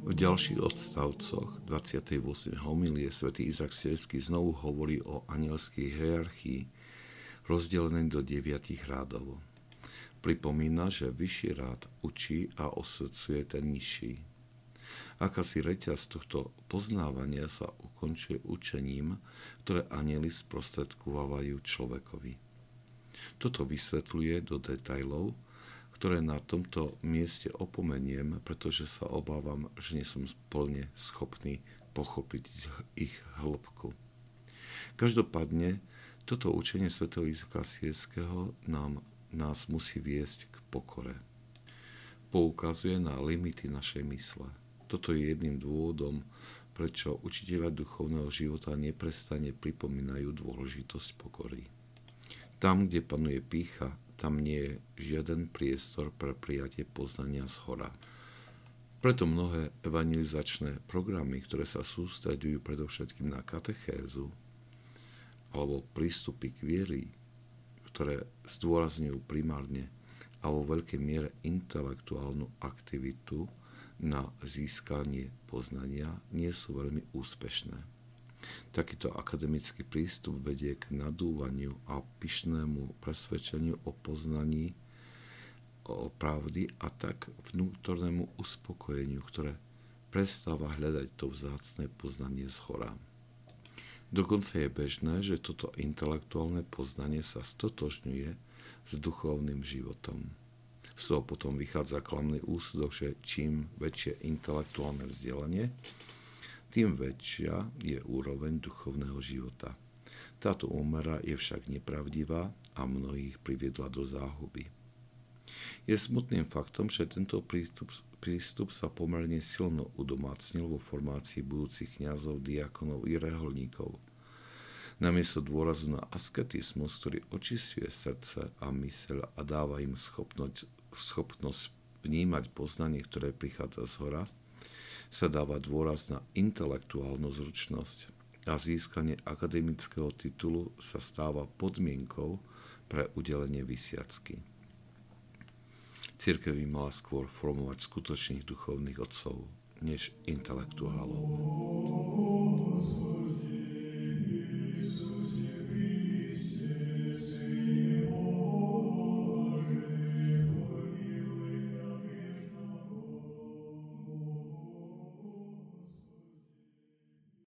V ďalších odstavcoch 28. homilie svätý Izak Sielský znovu hovorí o anielskej hierarchii, rozdelenej do deviatich rádov. Pripomína, že vyšší rád učí a osvedcuje ten nižší. Akási reťaz tohto poznávania sa ukončuje učením, ktoré anieli sprostredkovávajú človekovi. Toto vysvetľuje do detajlov, ktoré na tomto mieste opomeniem, pretože sa obávam, že nie som plne schopný pochopiť ich hĺbku. Každopádne, toto učenie Sv. Izaka Sierského nám, nás musí viesť k pokore. Poukazuje na limity našej mysle. Toto je jedným dôvodom, prečo učiteľa duchovného života neprestane pripomínajú dôležitosť pokory. Tam, kde panuje pícha, tam nie je žiaden priestor pre prijatie poznania z hora. Preto mnohé evangelizačné programy, ktoré sa sústredujú predovšetkým na katechézu alebo prístupy k viery, ktoré zdôrazňujú primárne a vo veľkej miere intelektuálnu aktivitu na získanie poznania, nie sú veľmi úspešné. Takýto akademický prístup vedie k nadúvaniu a pyšnému presvedčeniu o poznaní o pravdy a tak vnútornému uspokojeniu, ktoré prestáva hľadať to vzácne poznanie z hora. Dokonca je bežné, že toto intelektuálne poznanie sa stotožňuje s duchovným životom. Z toho potom vychádza klamný úsudok, že čím väčšie intelektuálne vzdelanie, tým väčšia je úroveň duchovného života. Táto úmera je však nepravdivá a mnohých priviedla do záhuby. Je smutným faktom, že tento prístup, prístup sa pomerne silno udomácnil vo formácii budúcich kňazov, diakonov i reholníkov. Namiesto dôrazu na asketizmus, ktorý očistuje srdce a myseľ a dáva im schopnosť, schopnosť vnímať poznanie, ktoré prichádza z hora, sa dáva dôraz na intelektuálnu zručnosť a získanie akademického titulu sa stáva podmienkou pre udelenie vysiacky. Církev by mala skôr formovať skutočných duchovných otcov než intelektuálov.